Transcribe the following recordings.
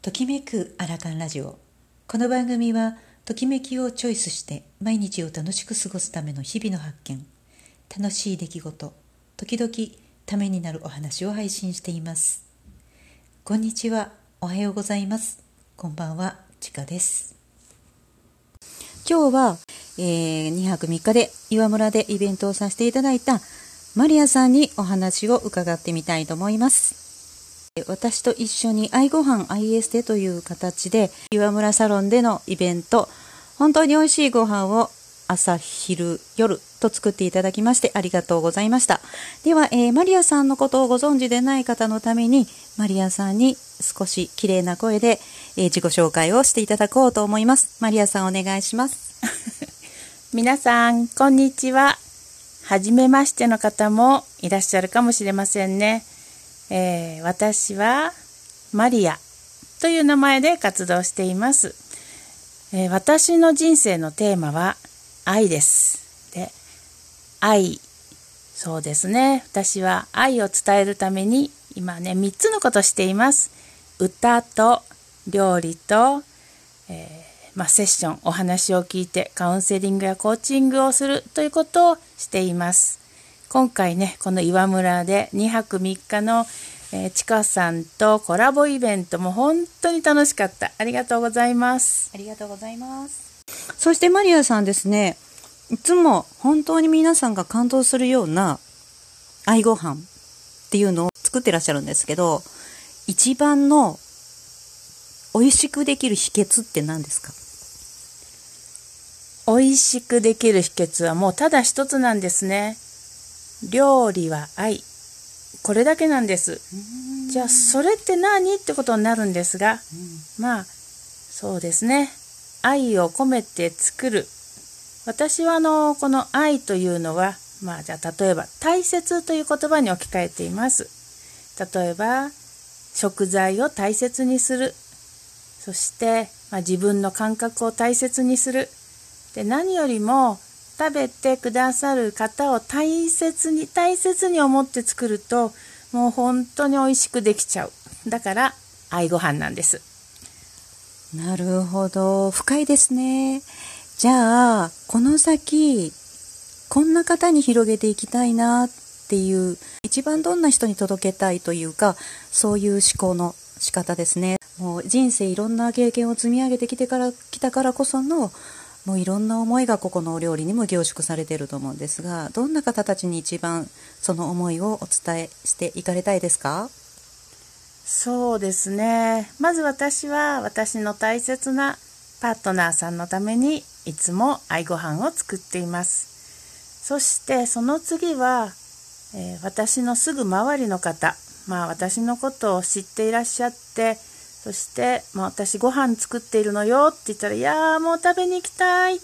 ときめくアラカンラジオ。この番組はときめきをチョイスして毎日を楽しく過ごすための日々の発見。楽しい出来事時々ためになるお話を配信しています。こんにちは。おはようございます。こんばんは。ちかです。今日は、えー、2泊3日で岩村でイベントをさせていただいたマリアさんにお話を伺ってみたいと思います。私と一緒に愛ごはん愛エステという形で岩村サロンでのイベント。本当に美味しいご飯を朝昼夜と作っていただきましてありがとうございました。では、えー、マリアさんのことをご存知でない方のためにマリアさんに少し綺麗な声で、えー、自己紹介をしていただこうと思います。マリアさんお願いします。皆さんこんにちは。初めましての方もいらっしゃるかもしれませんね。えー、私はマリアという名前で活動しています、えー、私の人生のテーマは愛です。で、愛、そうですね。私は愛を伝えるために今ね、3つのことをしています。歌と料理と、えー、まあ、セッション、お話を聞いてカウンセリングやコーチングをするということをしています。今回ねこの岩村で2泊3日の、えー、ちかさんとコラボイベントも本当に楽しかった。ありがとうございます。ありがとうございます。そしてマリアさんですね。いつも本当に皆さんが感動するような愛ご飯っていうのを作ってらっしゃるんですけど一番の美味しくできる秘訣って何ですか？美味しくできる秘訣はもうただ一つなんですね料理は愛。これだけなんです。じゃあそれって何？ってことになるんですが、うん、まあそうですね。愛を込めて作る。私はあのこの愛というのはまあじゃあ例えば大切という言葉に置き換えています。例えば食材を大切にする。そして、まあ、自分の感覚を大切にする。で何よりも食べてくださる方を大切に大切に思って作るともう本当に美味しくできちゃう。だから愛ご飯なんです。なるほど。深いですね。じゃあこの先こんな方に広げていきたいなっていう一番どんな人に届けたいというかそういう思考の仕方ですね。もう人生いろんな経験を積み上げてきてから来たからこそのもういろんな思いがここのお料理にも凝縮されていると思うんですがどんな方たちに一番その思いをお伝えしていかれたいですか？そうですね。まず私は私の大切なパートナーさんのためにいつも愛ご飯を作っています。そしてその次は、えー、私のすぐ周りの方。まあ私のことを知っていらっしゃってそして、まあ、私ご飯作っているのよって言ったら、いやーもう食べに行きたいっ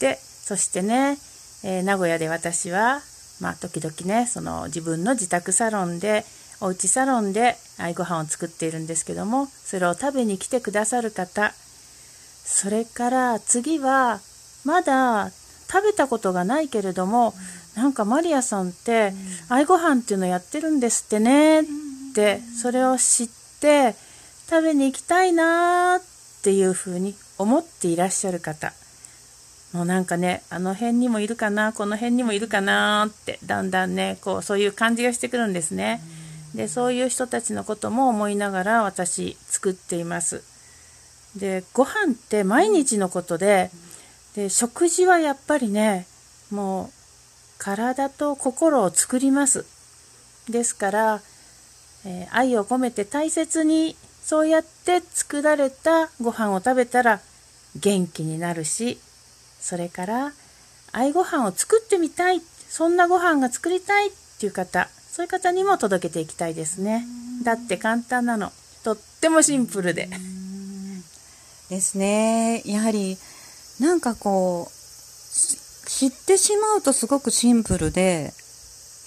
て、そしてね、えー、名古屋で私は、まあ、時々ね、その自分の自宅サロンで、おうちサロンで愛ご飯を作っているんですけども、それを食べに来てくださる方、それから次は、まだ食べたことがないけれども、うん、なんかマリアさんって、愛ご飯っていうのやってるんですってねって、それを知って、食べに行きたいなーっていうふうに思っていらっしゃる方もうなんかねあの辺にもいるかなこの辺にもいるかなってだんだんねこうそういう感じがしてくるんですね。でそういう人たちのことも思いながら私作っています。でご飯って毎日のことでで食事はやっぱりねもう体と心を作ります。ですから、えー、愛を込めて大切にそうやって作られたご飯を食べたら元気になるしそれから愛ご飯を作ってみたいそんなご飯が作りたいっていう方そういう方にも届けていきたいですね。だって簡単なの。とってもシンプルで。ですね。やはりなんかこう知ってしまうとすごくシンプルで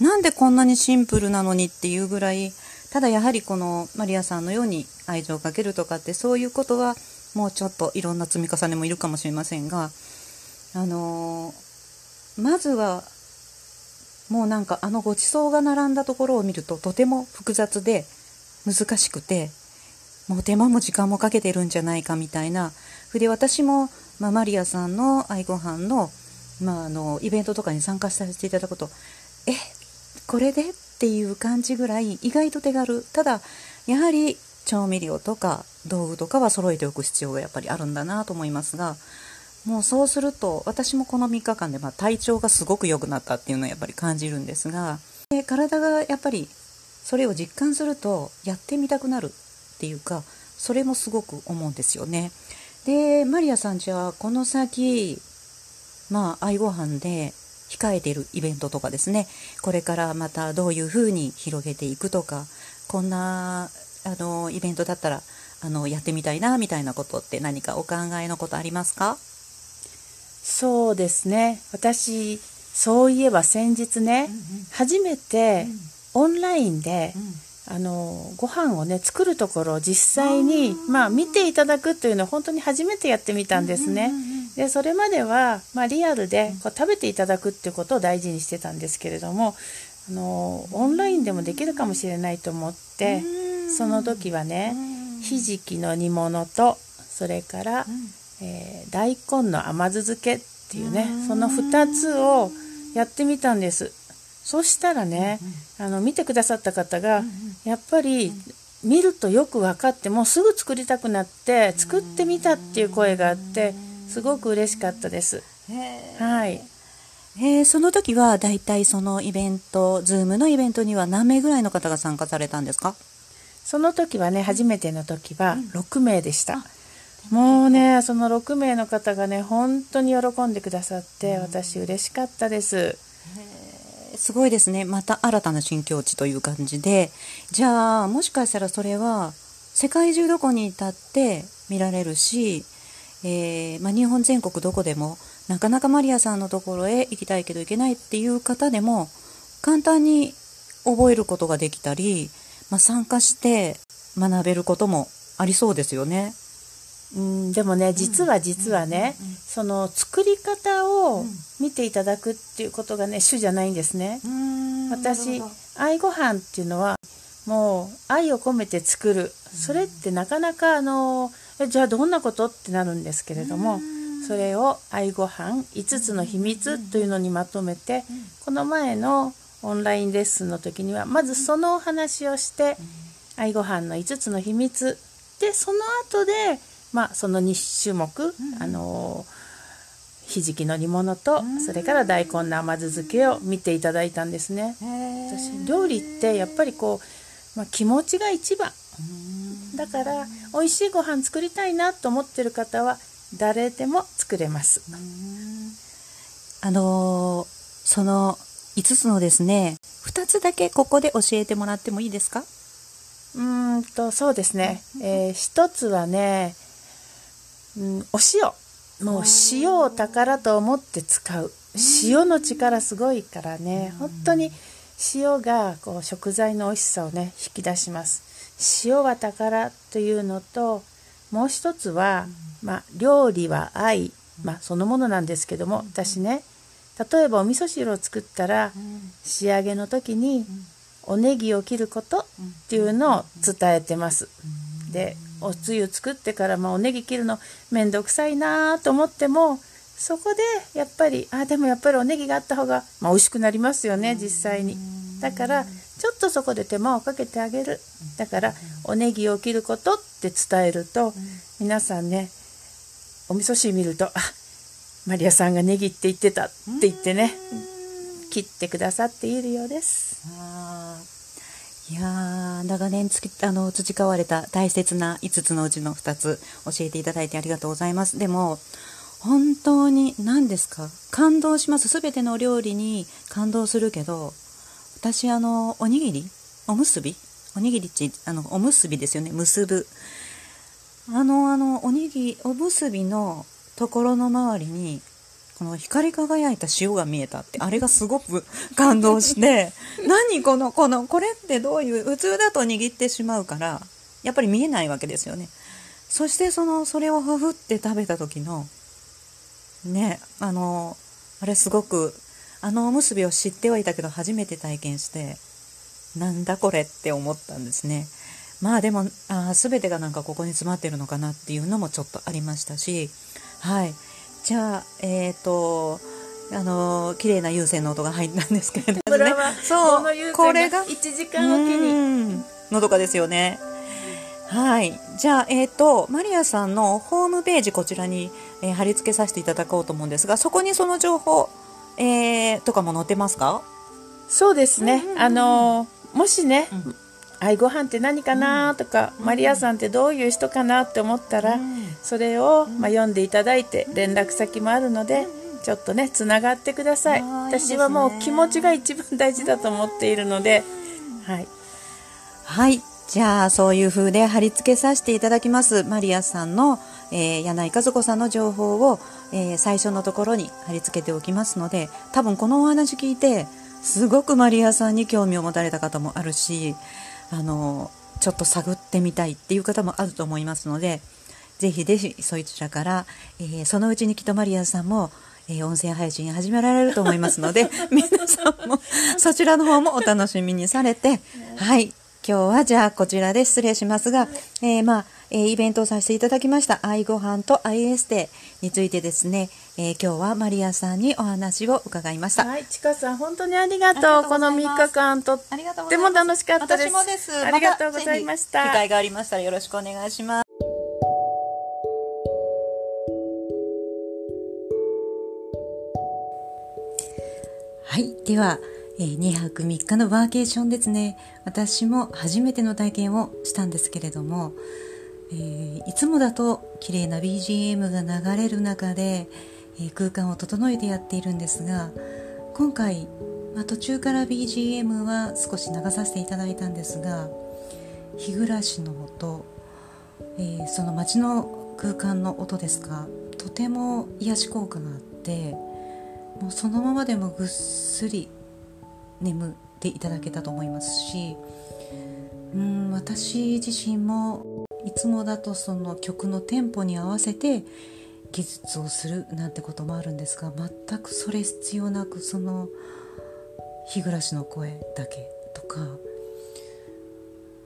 なんでこんなにシンプルなのにっていうぐらいただやはりこのマリアさんのように愛情をかけるとかってそういうことはもうちょっといろんな積み重ねもいるかもしれませんがあのー、まずはもうなんかあのごちそうが並んだところを見るととても複雑で難しくてもう手間も時間もかけてるんじゃないかみたいな。で私も、まあ、マリアさんの愛ご飯の,、まあ、あのイベントとかに参加させていただくとえこれで？っていう感じぐらい意外と手軽ただやはり調味料とか道具とかは揃えておく必要がやっぱりあるんだなと思いますがもうそうすると私もこの3日間でま体調がすごく良くなったっていうのはやっぱり感じるんですがで体がやっぱりそれを実感するとやってみたくなるっていうかそれもすごく思うんですよね。でマリアさんじゃあこの先まあ愛ご飯で控えているイベントとかですね。これからまたどういうふうに広げていくとかこんなあのイベントだったらあのやってみたいなみたいなことって何かお考えのことありますか？そうですね。私そういえば先日ね、うんうん、初めてオンラインで、うん、あのご飯をね作るところを実際にまあ見ていただくというのを本当に初めてやってみたんですね。でそれまでは、まあ、リアルでこう食べていただくっていうことを大事にしてたんですけれどもあのオンラインでもできるかもしれないと思ってその時はねひじきの煮物とそれから、えー、大根の甘酢漬けっていうねその2つをやってみたんです。そしたらね、あの見てくださった方が、やっぱり見るとよく分かってもうすぐ作りたくなって作ってみたっていう声があってすごく嬉しかったです。はい。えー、その時はだいたいそのイベント、ズームのイベントには何名ぐらいの方が参加されたんですか？その時はね、初めての時は6名でした。うん、もうね、その6名の方がね、本当に喜んでくださって、私嬉しかったです。すごいですね。また新たな新境地という感じで。じゃあ、もしかしたらそれは、世界中どこにいたって見られるし、えー、まあ、日本全国どこでもなかなかマリアさんのところへ行きたいけど行けないっていう方でも簡単に覚えることができたり、まあ、参加して学べることもありそうですよね。うん、でもね実は実はね、うんうん、その作り方を見ていただくっていうことがね主じゃないんですね。私愛ご飯っていうのはもう愛を込めて作るそれってなかなかあのじゃあどんなこと？ってなるんですけれどもそれを愛ご飯5つの秘密というのにまとめてこの前のオンラインレッスンの時にはまずそのお話をして愛ご飯の5つの秘密。でその後でまあその2種目あのひじきの煮物とそれから大根の甘酢漬けを見ていただいたんですね。私料理ってやっぱりこう、まあ、気持ちが一番だから美味しいご飯作りたいなと思ってる方は誰でも作れます。あのその5つのですね2つだけここで教えてもらってもいいですか？うんとそうですね、えー、1つはね、うん、お塩。もう塩を宝と思って使う。塩の力すごいからね。本当に塩がこう食材の美味しさをね引き出します。塩は宝というのともう一つは、まあ、料理は愛、まあ、そのものなんですけども私ね例えばお味噌汁を作ったら仕上げの時におネギを切ることっていうのを伝えてます。でおつゆ作ってから、まあ、おネギ切るの面倒くさいなと思ってもそこでやっぱりあでもやっぱりおネギがあった方が、まあ、美味しくなりますよね実際に。だからちょっとそこで手間をかけてあげるだからおネギを切ることって伝えると皆さんねお味噌汁見るとあマリアさんがネギって言ってたって言ってね切ってくださっているようです。いや長年つきあの培われた大切な5つのうちの2つ教えていただいてありがとうございます。でも本当に何ですか？感動します。全ての料理に感動するけど私あのおにぎり？おむすび？おにぎりってあのおむすびですよね。結ぶ。あのあのおにぎりおむすびのところの周りにこの光り輝いた塩が見えたってあれがすごく 感動して何このこのこれってどういう普通だと握ってしまうからやっぱり見えないわけですよね。そしてそのそれをふふって食べた時のねあのあれすごくあのおむすびを知ってはいたけど初めて体験してなんだこれって思ったんですね。まあでもあ全てがなんかここに詰まってるのかなっていうのもちょっとありましたしはい。じゃあえっ、ー、とあの綺麗な有線の音が入ったんですけれどもね。そうこれが1時間おきに。のどかですよねはい。じゃあえっ、ー、とマリアさんのホームページこちらに、えー、貼り付けさせていただこうと思うんですがそこにその情報、えー、とかも載ってますか？そうですね、あのもしね、うん。愛ご飯って何かなとか、マリアさんってどういう人かなって思ったら、それを、まあ、読んでいただいて連絡先もあるので、ちょっとねつながってください。私はもう気持ちが一番大事だと思っているのではい、はい、じゃあそういう風で貼り付けさせていただきます。マリアさんの、えー、柳井和子さんの情報を、えー、最初のところに貼り付けておきますので多分このお話聞いてすごくマリアさんに興味を持たれた方もあるしあのちょっと探ってみたいっていう方もあると思いますのでぜひぜひそちらから、えー、そのうちにきっとマリアさんも、えー、音声配信始められると思いますので 皆さんもそちらの方もお楽しみにされてはい今日はじゃあこちらで失礼しますが、えー、まあ、えー、イベントをさせていただきました愛ご飯と愛エステについてですね、えー、今日はマリアさんにお話を伺いました。はい、ちかさん本当にありがとう。この3日間とっても楽しかったです。私もです。ありがとうございました。機会がありましたらよろしくお願いします。はい、では。え、2泊3日のワーケーションですね。私も初めての体験をしたんですけれども、えー、いつもだと綺麗な BGM が流れる中で、えー、空間を整えてやっているんですが今回、まあ、途中から BGM は少し流させていただいたんですが日暮らしの音、えー、その街の空間の音ですかとても癒し効果があってもうそのままでもぐっすり眠っていただけたと思いますしうん私自身もいつもだとその曲のテンポに合わせて技術をするなんてこともあるんですが全くそれ必要なくその日暮らしの声だけとか、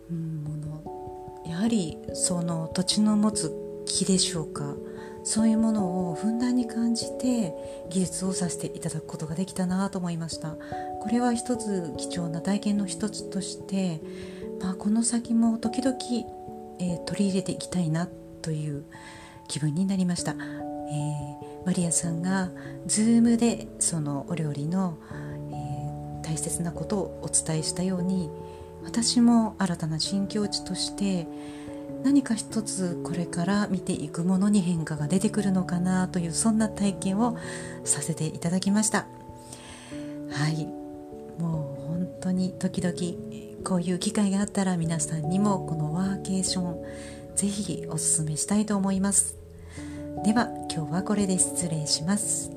うん、ものやはりその土地の持つ気でしょうかそういうものをふんだんに感じて技術をさせていただくことができたなと思いました。これは一つ貴重な体験の一つとして、まあ、この先も時々、えー、取り入れていきたいなという気分になりました、えー、マリアさんが Zoom でそのお料理の、えー、大切なことをお伝えしたように私も新たな新境地として何か一つこれから見ていくものに変化が出てくるのかなというそんな体験をさせていただきました。はい。もう本当に時々こういう機会があったら皆さんにもこのワーケーションぜひおすすめしたいと思います。では今日はこれで失礼します。